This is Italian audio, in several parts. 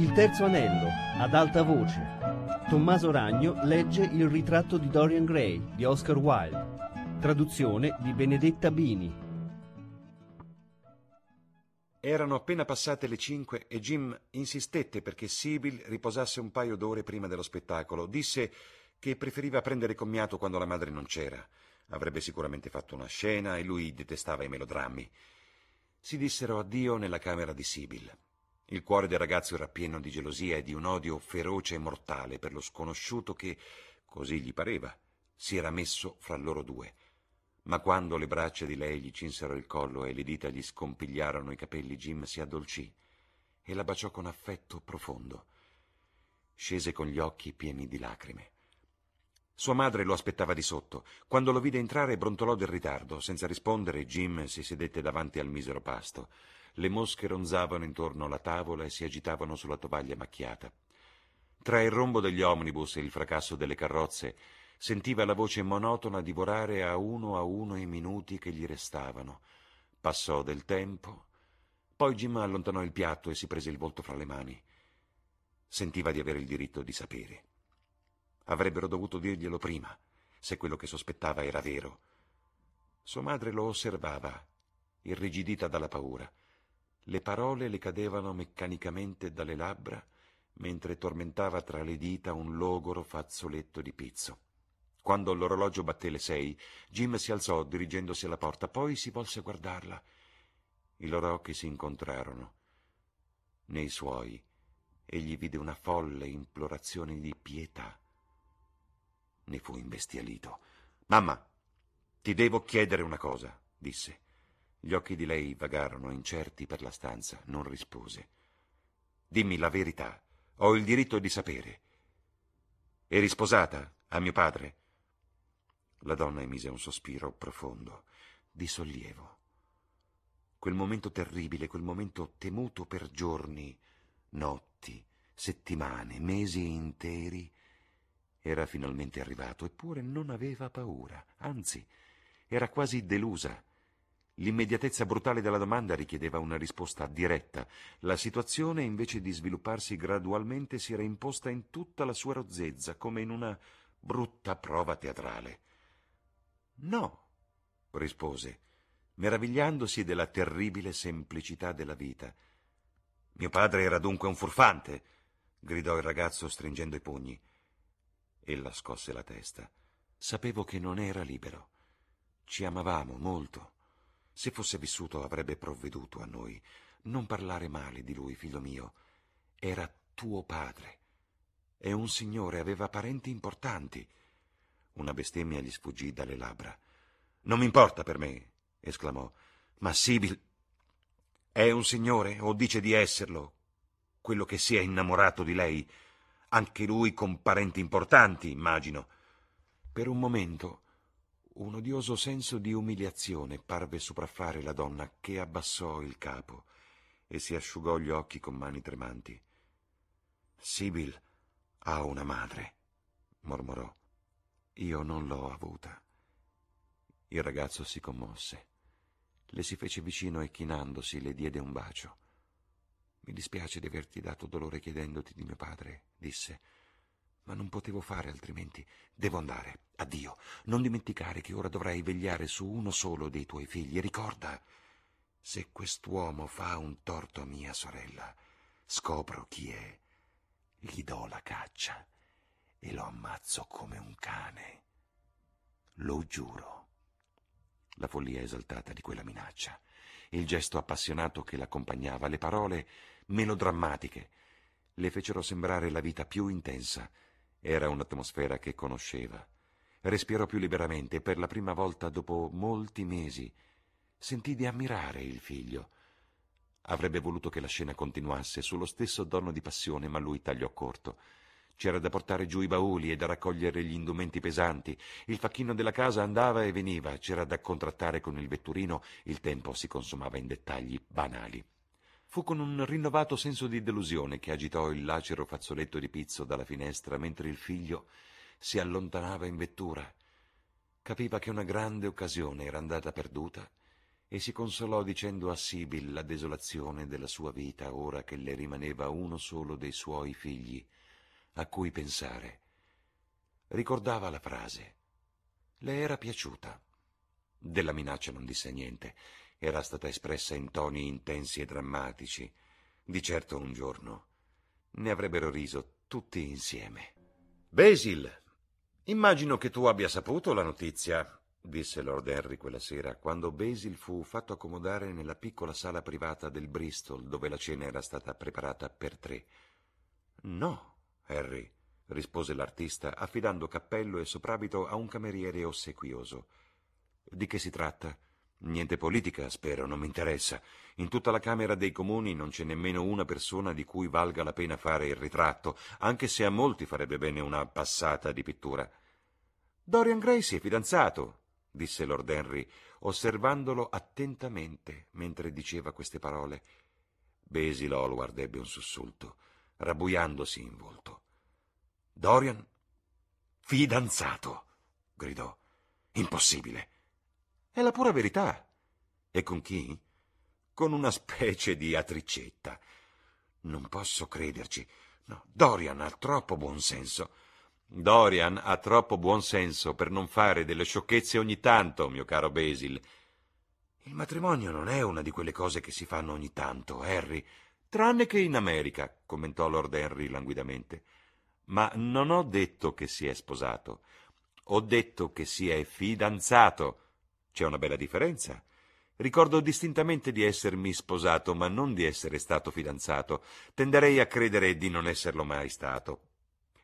Il terzo anello, ad alta voce. Tommaso Ragno legge Il ritratto di Dorian Gray di Oscar Wilde. Traduzione di Benedetta Bini. Erano appena passate le cinque e Jim insistette perché Sibyl riposasse un paio d'ore prima dello spettacolo. Disse che preferiva prendere commiato quando la madre non c'era. Avrebbe sicuramente fatto una scena e lui detestava i melodrammi. Si dissero addio nella camera di Sibyl. Il cuore del ragazzo era pieno di gelosia e di un odio feroce e mortale per lo sconosciuto che, così gli pareva, si era messo fra loro due. Ma quando le braccia di lei gli cinsero il collo e le dita gli scompigliarono i capelli, Jim si addolcì e la baciò con affetto profondo. Scese con gli occhi pieni di lacrime. Sua madre lo aspettava di sotto. Quando lo vide entrare brontolò del ritardo. Senza rispondere, Jim si sedette davanti al misero pasto. Le mosche ronzavano intorno alla tavola e si agitavano sulla tovaglia macchiata. Tra il rombo degli omnibus e il fracasso delle carrozze sentiva la voce monotona divorare a uno a uno i minuti che gli restavano. Passò del tempo. Poi Jim allontanò il piatto e si prese il volto fra le mani. Sentiva di avere il diritto di sapere. Avrebbero dovuto dirglielo prima, se quello che sospettava era vero. Sua madre lo osservava, irrigidita dalla paura. Le parole le cadevano meccanicamente dalle labbra mentre tormentava tra le dita un logoro fazzoletto di pizzo. Quando l'orologio batté le sei, Jim si alzò dirigendosi alla porta, poi si volse a guardarla. I loro occhi si incontrarono. Nei suoi egli vide una folle implorazione di pietà. Ne fu imbestialito. Mamma, ti devo chiedere una cosa, disse. Gli occhi di lei vagarono incerti per la stanza, non rispose. Dimmi la verità, ho il diritto di sapere. Eri sposata a mio padre? La donna emise un sospiro profondo, di sollievo. Quel momento terribile, quel momento temuto per giorni, notti, settimane, mesi interi, era finalmente arrivato, eppure non aveva paura, anzi, era quasi delusa L'immediatezza brutale della domanda richiedeva una risposta diretta. La situazione, invece di svilupparsi gradualmente, si era imposta in tutta la sua rozzezza, come in una brutta prova teatrale. No, rispose, meravigliandosi della terribile semplicità della vita. Mio padre era dunque un furfante, gridò il ragazzo stringendo i pugni. Ella scosse la testa. Sapevo che non era libero. Ci amavamo molto. Se fosse vissuto avrebbe provveduto a noi. Non parlare male di lui, figlio mio. Era tuo padre. È un signore, aveva parenti importanti. Una bestemmia gli sfuggì dalle labbra. Non mi importa per me, esclamò. Ma Sibyl è un signore o dice di esserlo? Quello che si è innamorato di lei. Anche lui con parenti importanti, immagino. Per un momento un odioso senso di umiliazione parve sopraffare la donna, che abbassò il capo e si asciugò gli occhi con mani tremanti. Sibyl ha una madre, mormorò. Io non l'ho avuta. Il ragazzo si commosse. Le si fece vicino e chinandosi le diede un bacio. Mi dispiace di averti dato dolore chiedendoti di mio padre, disse ma non potevo fare altrimenti. Devo andare. Addio. Non dimenticare che ora dovrai vegliare su uno solo dei tuoi figli. Ricorda, se quest'uomo fa un torto a mia sorella, scopro chi è, gli do la caccia e lo ammazzo come un cane. Lo giuro. La follia esaltata di quella minaccia, il gesto appassionato che l'accompagnava, le parole melodrammatiche, le fecero sembrare la vita più intensa era un'atmosfera che conosceva. Respirò più liberamente e per la prima volta dopo molti mesi sentì di ammirare il figlio. Avrebbe voluto che la scena continuasse sullo stesso dono di passione, ma lui tagliò corto. C'era da portare giù i bauli e da raccogliere gli indumenti pesanti. Il facchino della casa andava e veniva, c'era da contrattare con il vetturino, il tempo si consumava in dettagli banali. Fu con un rinnovato senso di delusione che agitò il lacero fazzoletto di pizzo dalla finestra mentre il figlio si allontanava in vettura. Capiva che una grande occasione era andata perduta e si consolò dicendo a Sibyl la desolazione della sua vita ora che le rimaneva uno solo dei suoi figli a cui pensare. Ricordava la frase. Le era piaciuta. Della minaccia non disse niente. Era stata espressa in toni intensi e drammatici. Di certo un giorno ne avrebbero riso tutti insieme. Basil, immagino che tu abbia saputo la notizia disse Lord Henry quella sera, quando Basil fu fatto accomodare nella piccola sala privata del Bristol, dove la cena era stata preparata per tre. No, Harry, rispose l'artista, affidando cappello e soprabito a un cameriere ossequioso. Di che si tratta? Niente politica, spero, non mi interessa. In tutta la Camera dei Comuni non c'è nemmeno una persona di cui valga la pena fare il ritratto, anche se a molti farebbe bene una passata di pittura. Dorian Gray si è fidanzato, disse Lord Henry, osservandolo attentamente mentre diceva queste parole. Basil Hallward ebbe un sussulto, rabbuiandosi in volto. Dorian? Fidanzato! gridò. Impossibile! È la pura verità. E con chi? Con una specie di atricetta. Non posso crederci. No, Dorian ha troppo buon senso. Dorian ha troppo buon senso per non fare delle sciocchezze ogni tanto, mio caro Basil. Il matrimonio non è una di quelle cose che si fanno ogni tanto, Harry. Tranne che in America, commentò Lord Henry languidamente. Ma non ho detto che si è sposato. Ho detto che si è fidanzato. C'è una bella differenza. Ricordo distintamente di essermi sposato, ma non di essere stato fidanzato. Tenderei a credere di non esserlo mai stato.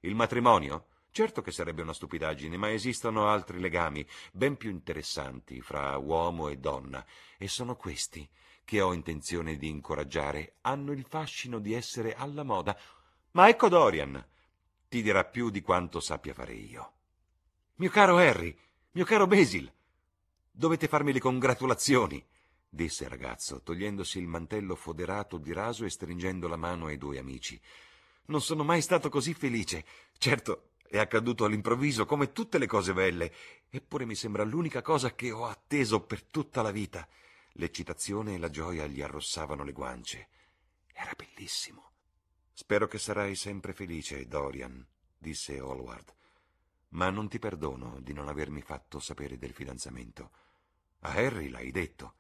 Il matrimonio? Certo che sarebbe una stupidaggine, ma esistono altri legami, ben più interessanti, fra uomo e donna, e sono questi che ho intenzione di incoraggiare. Hanno il fascino di essere alla moda. Ma ecco Dorian. Ti dirà più di quanto sappia fare io. Mio caro Harry, mio caro Basil, dovete farmi le congratulazioni, disse il ragazzo, togliendosi il mantello foderato di raso e stringendo la mano ai due amici. Non sono mai stato così felice. Certo, è accaduto all'improvviso, come tutte le cose belle, eppure mi sembra l'unica cosa che ho atteso per tutta la vita. L'eccitazione e la gioia gli arrossavano le guance. Era bellissimo. Spero che sarai sempre felice, Dorian, disse Hallward. Ma non ti perdono di non avermi fatto sapere del fidanzamento. A Harry l'hai detto.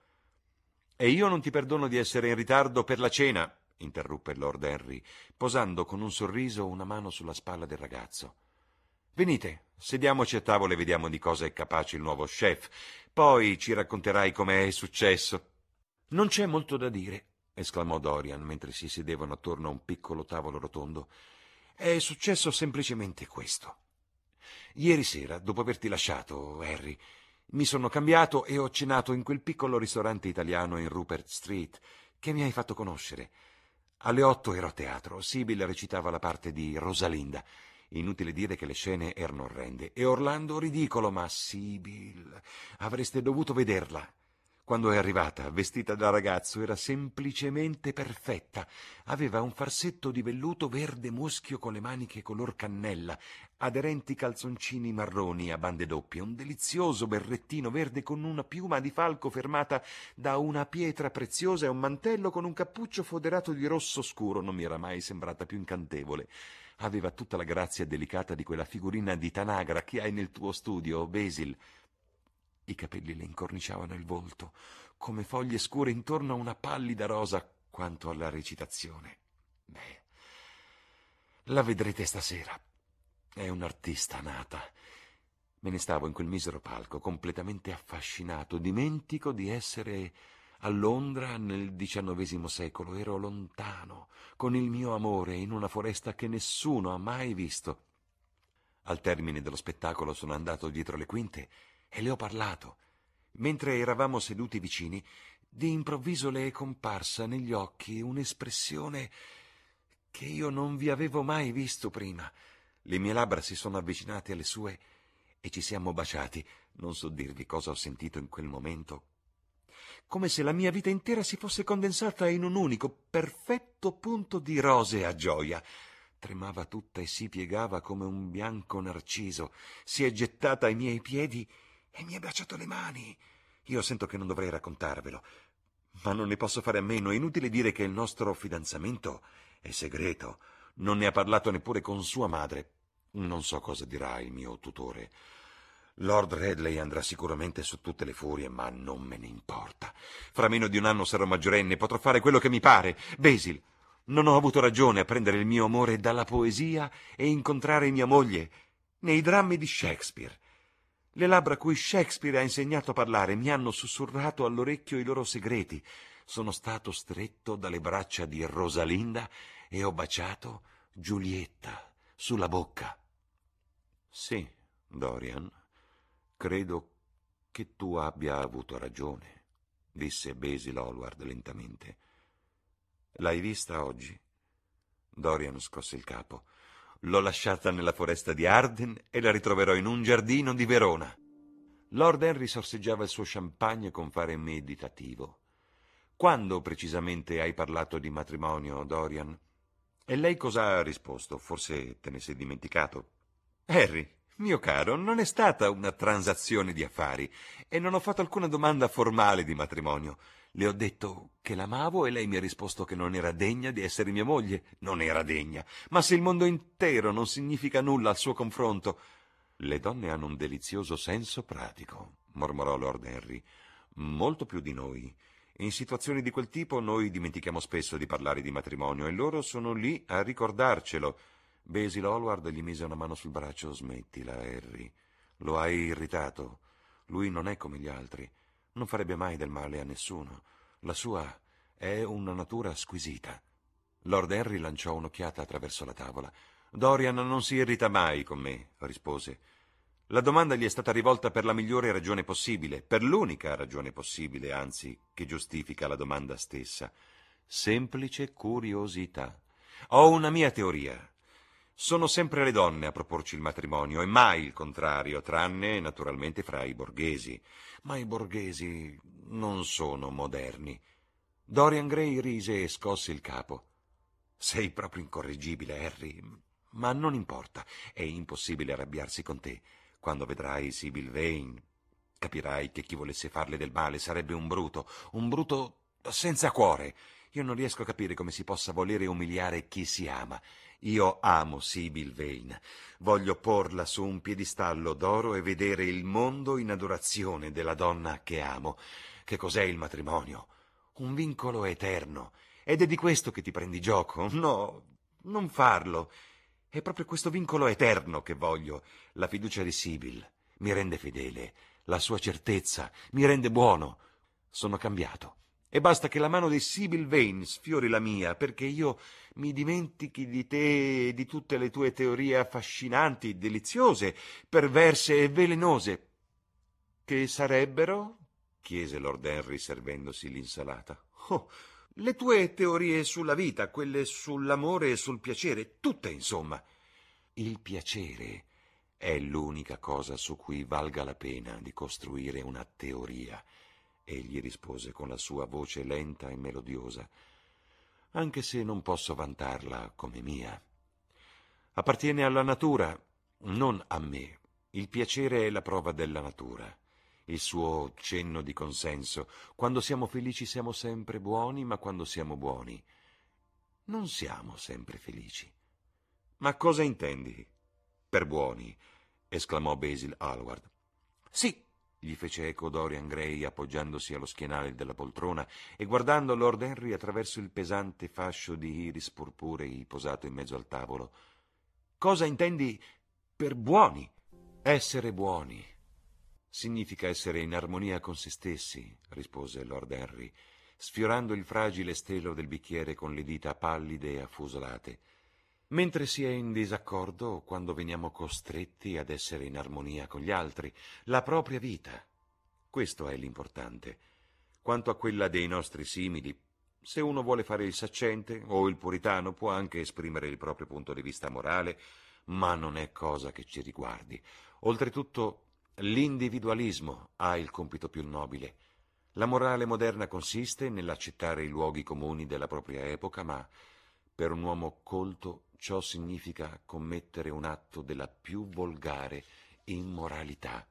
E io non ti perdono di essere in ritardo per la cena, interruppe Lord Henry, posando con un sorriso una mano sulla spalla del ragazzo. Venite, sediamoci a tavola e vediamo di cosa è capace il nuovo chef. Poi ci racconterai come è successo. Non c'è molto da dire, esclamò Dorian mentre si sedevano attorno a un piccolo tavolo rotondo. È successo semplicemente questo. Ieri sera, dopo averti lasciato, Harry, mi sono cambiato e ho cenato in quel piccolo ristorante italiano in Rupert Street che mi hai fatto conoscere. Alle otto ero a teatro. Sibyl recitava la parte di Rosalinda. Inutile dire che le scene erano orrende. E Orlando ridicolo, ma Sibyl, avreste dovuto vederla. Quando è arrivata, vestita da ragazzo, era semplicemente perfetta. Aveva un farsetto di velluto verde muschio con le maniche color cannella, aderenti calzoncini marroni a bande doppie, un delizioso berrettino verde con una piuma di falco fermata da una pietra preziosa e un mantello con un cappuccio foderato di rosso scuro. Non mi era mai sembrata più incantevole. Aveva tutta la grazia delicata di quella figurina di Tanagra che hai nel tuo studio, Basil. I capelli le incorniciavano il volto, come foglie scure intorno a una pallida rosa quanto alla recitazione. Beh, la vedrete stasera. È un'artista nata. Me ne stavo in quel misero palco, completamente affascinato, dimentico di essere a Londra nel XIX secolo ero lontano, con il mio amore, in una foresta che nessuno ha mai visto. Al termine dello spettacolo sono andato dietro le quinte e le ho parlato. Mentre eravamo seduti vicini, di improvviso le è comparsa negli occhi un'espressione che io non vi avevo mai visto prima. Le mie labbra si sono avvicinate alle sue e ci siamo baciati. Non so dirvi cosa ho sentito in quel momento, come se la mia vita intera si fosse condensata in un unico, perfetto punto di rosea gioia. Tremava tutta e si piegava come un bianco narciso. Si è gettata ai miei piedi e mi ha baciato le mani. Io sento che non dovrei raccontarvelo, ma non ne posso fare a meno. È inutile dire che il nostro fidanzamento è segreto. Non ne ha parlato neppure con sua madre. Non so cosa dirà il mio tutore. Lord Redley andrà sicuramente su tutte le furie, ma non me ne importa. Fra meno di un anno sarò maggiorenne, potrò fare quello che mi pare. Basil, non ho avuto ragione a prendere il mio amore dalla poesia e incontrare mia moglie nei drammi di Shakespeare. Le labbra a cui Shakespeare ha insegnato a parlare mi hanno sussurrato all'orecchio i loro segreti. Sono stato stretto dalle braccia di Rosalinda e ho baciato Giulietta sulla bocca. Sì, Dorian, credo che tu abbia avuto ragione, disse Basil Hallward lentamente. L'hai vista oggi? Dorian scosse il capo. L'ho lasciata nella foresta di Arden e la ritroverò in un giardino di Verona. Lord Henry sorseggiava il suo champagne con fare meditativo. Quando precisamente hai parlato di matrimonio, Dorian? E lei cosa ha risposto? Forse te ne sei dimenticato. Harry, mio caro, non è stata una transazione di affari e non ho fatto alcuna domanda formale di matrimonio. Le ho detto che l'amavo e lei mi ha risposto che non era degna di essere mia moglie. Non era degna. Ma se il mondo intero non significa nulla al suo confronto. Le donne hanno un delizioso senso pratico, mormorò Lord Henry. Molto più di noi. In situazioni di quel tipo noi dimentichiamo spesso di parlare di matrimonio e loro sono lì a ricordarcelo. Basil Hallward gli mise una mano sul braccio. Smettila, Harry. Lo hai irritato. Lui non è come gli altri. Non farebbe mai del male a nessuno. La sua è una natura squisita. Lord Henry lanciò un'occhiata attraverso la tavola. Dorian non si irrita mai con me, rispose. La domanda gli è stata rivolta per la migliore ragione possibile, per l'unica ragione possibile, anzi, che giustifica la domanda stessa. Semplice curiosità. Ho una mia teoria. Sono sempre le donne a proporci il matrimonio e mai il contrario, tranne naturalmente fra i borghesi. Ma i borghesi non sono moderni. Dorian Gray rise e scosse il capo. Sei proprio incorreggibile, Harry, ma non importa, è impossibile arrabbiarsi con te. Quando vedrai Sibyl Vane, capirai che chi volesse farle del male sarebbe un bruto, un bruto senza cuore. Io non riesco a capire come si possa volere umiliare chi si ama. Io amo Sibyl Vane. Voglio porla su un piedistallo d'oro e vedere il mondo in adorazione della donna che amo. Che cos'è il matrimonio? Un vincolo eterno. Ed è di questo che ti prendi gioco? No, non farlo. È proprio questo vincolo eterno che voglio. La fiducia di Sibyl mi rende fedele. La sua certezza mi rende buono. Sono cambiato. E basta che la mano di Sibyl Vane sfiori la mia, perché io mi dimentichi di te e di tutte le tue teorie affascinanti, deliziose, perverse e velenose. Che sarebbero? chiese Lord Henry servendosi l'insalata. Oh, le tue teorie sulla vita, quelle sull'amore e sul piacere, tutte insomma. Il piacere è l'unica cosa su cui valga la pena di costruire una teoria egli rispose con la sua voce lenta e melodiosa, anche se non posso vantarla come mia. Appartiene alla natura, non a me. Il piacere è la prova della natura, il suo cenno di consenso. Quando siamo felici siamo sempre buoni, ma quando siamo buoni non siamo sempre felici. Ma cosa intendi per buoni? esclamò Basil Hallward. Sì, gli fece eco Dorian Gray appoggiandosi allo schienale della poltrona e guardando Lord Henry attraverso il pesante fascio di iris purpurei posato in mezzo al tavolo. Cosa intendi per buoni? Essere buoni. Significa essere in armonia con se stessi, rispose Lord Henry, sfiorando il fragile stelo del bicchiere con le dita pallide e affusolate. Mentre si è in disaccordo quando veniamo costretti ad essere in armonia con gli altri, la propria vita. Questo è l'importante. Quanto a quella dei nostri simili, se uno vuole fare il saccente o il puritano può anche esprimere il proprio punto di vista morale, ma non è cosa che ci riguardi. Oltretutto, l'individualismo ha il compito più nobile. La morale moderna consiste nell'accettare i luoghi comuni della propria epoca, ma per un uomo colto ciò significa commettere un atto della più volgare immoralità.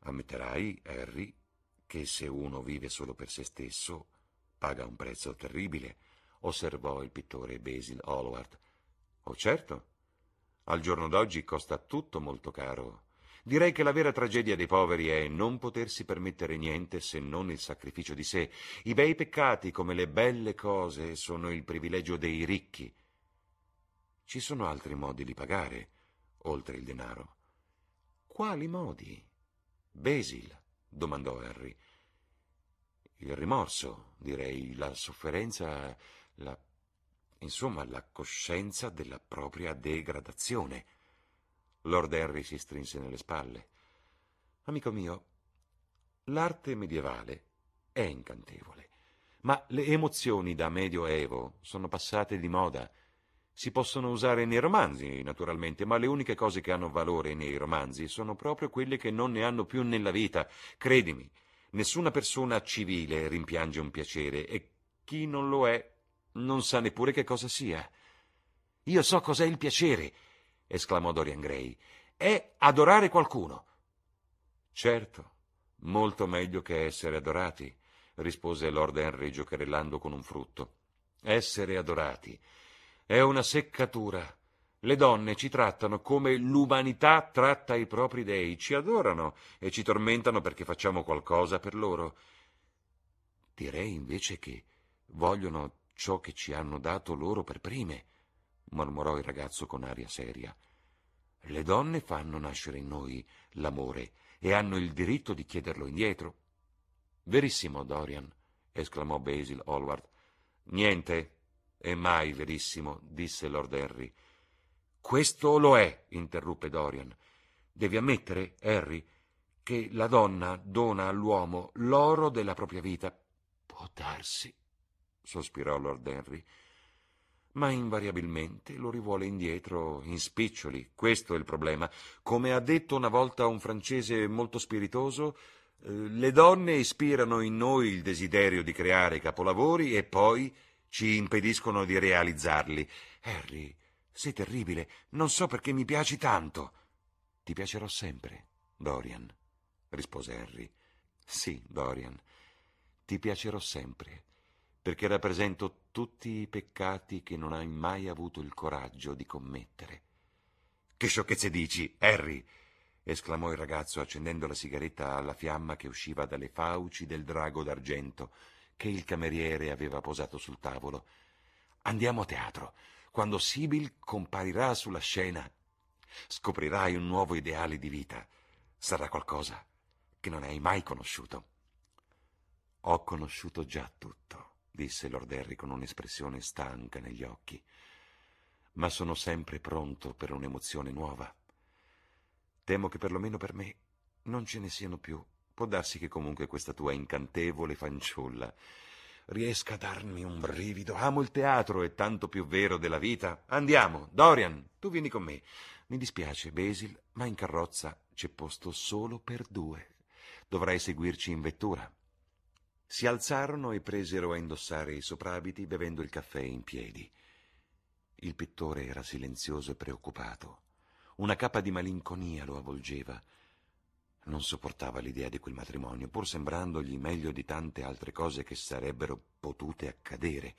Ammetterai, Harry, che se uno vive solo per se stesso paga un prezzo terribile, osservò il pittore Basil Hallward. Oh certo, al giorno d'oggi costa tutto molto caro. Direi che la vera tragedia dei poveri è non potersi permettere niente se non il sacrificio di sé. I bei peccati, come le belle cose, sono il privilegio dei ricchi. Ci sono altri modi di pagare, oltre il denaro. Quali modi? Basil, domandò Harry. Il rimorso, direi, la sofferenza, la... insomma, la coscienza della propria degradazione. Lord Henry si strinse nelle spalle. Amico mio, l'arte medievale è incantevole, ma le emozioni da medioevo sono passate di moda. Si possono usare nei romanzi, naturalmente, ma le uniche cose che hanno valore nei romanzi sono proprio quelle che non ne hanno più nella vita. Credimi, nessuna persona civile rimpiange un piacere e chi non lo è non sa neppure che cosa sia. Io so cos'è il piacere esclamò Dorian Gray. È adorare qualcuno. Certo, molto meglio che essere adorati, rispose Lord Henry giocherellando con un frutto. Essere adorati è una seccatura. Le donne ci trattano come l'umanità tratta i propri dei, ci adorano e ci tormentano perché facciamo qualcosa per loro. Direi invece che vogliono ciò che ci hanno dato loro per prime mormorò il ragazzo con aria seria. Le donne fanno nascere in noi l'amore e hanno il diritto di chiederlo indietro. Verissimo, Dorian, esclamò Basil Hallward. Niente è mai verissimo, disse Lord Henry. Questo lo è, interruppe Dorian. Devi ammettere, Harry, che la donna dona all'uomo l'oro della propria vita. Può darsi, sospirò Lord Henry ma invariabilmente lo rivuole indietro in spiccioli. Questo è il problema. Come ha detto una volta un francese molto spiritoso, eh, le donne ispirano in noi il desiderio di creare capolavori e poi ci impediscono di realizzarli. Harry, sei terribile. Non so perché mi piaci tanto. Ti piacerò sempre, Dorian, rispose Harry. Sì, Dorian, ti piacerò sempre perché rappresento tutti i peccati che non hai mai avuto il coraggio di commettere. Che sciocchezze dici, Harry! esclamò il ragazzo accendendo la sigaretta alla fiamma che usciva dalle fauci del drago d'argento che il cameriere aveva posato sul tavolo. Andiamo a teatro. Quando Sibyl comparirà sulla scena, scoprirai un nuovo ideale di vita. Sarà qualcosa che non hai mai conosciuto. Ho conosciuto già tutto disse Lord Henry con un'espressione stanca negli occhi. Ma sono sempre pronto per un'emozione nuova. Temo che perlomeno per me non ce ne siano più. Può darsi che comunque questa tua incantevole fanciulla riesca a darmi un brivido. Amo il teatro, è tanto più vero della vita. Andiamo, Dorian, tu vieni con me. Mi dispiace, Basil, ma in carrozza c'è posto solo per due. Dovrai seguirci in vettura. Si alzarono e presero a indossare i soprabiti bevendo il caffè in piedi. Il pittore era silenzioso e preoccupato. Una capa di malinconia lo avvolgeva. Non sopportava l'idea di quel matrimonio, pur sembrandogli meglio di tante altre cose che sarebbero potute accadere.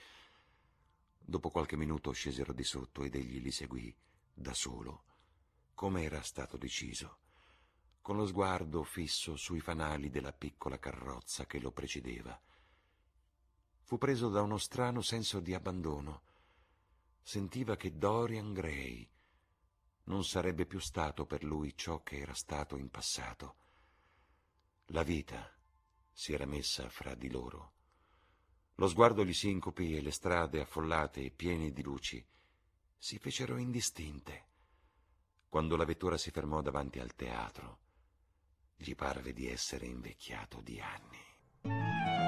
Dopo qualche minuto scesero di sotto ed egli li seguì, da solo, come era stato deciso con lo sguardo fisso sui fanali della piccola carrozza che lo precedeva. Fu preso da uno strano senso di abbandono. Sentiva che Dorian Gray non sarebbe più stato per lui ciò che era stato in passato. La vita si era messa fra di loro. Lo sguardo gli sincopi e le strade affollate e piene di luci si fecero indistinte quando la vettura si fermò davanti al teatro. Gli parve di essere invecchiato di anni.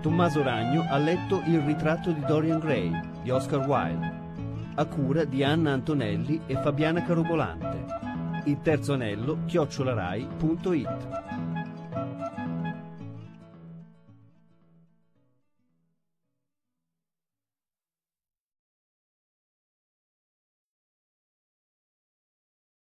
Tommaso Ragno ha letto Il ritratto di Dorian Gray di Oscar Wilde, a cura di Anna Antonelli e Fabiana Carobolante. Il terzo anello chiocciolarai.it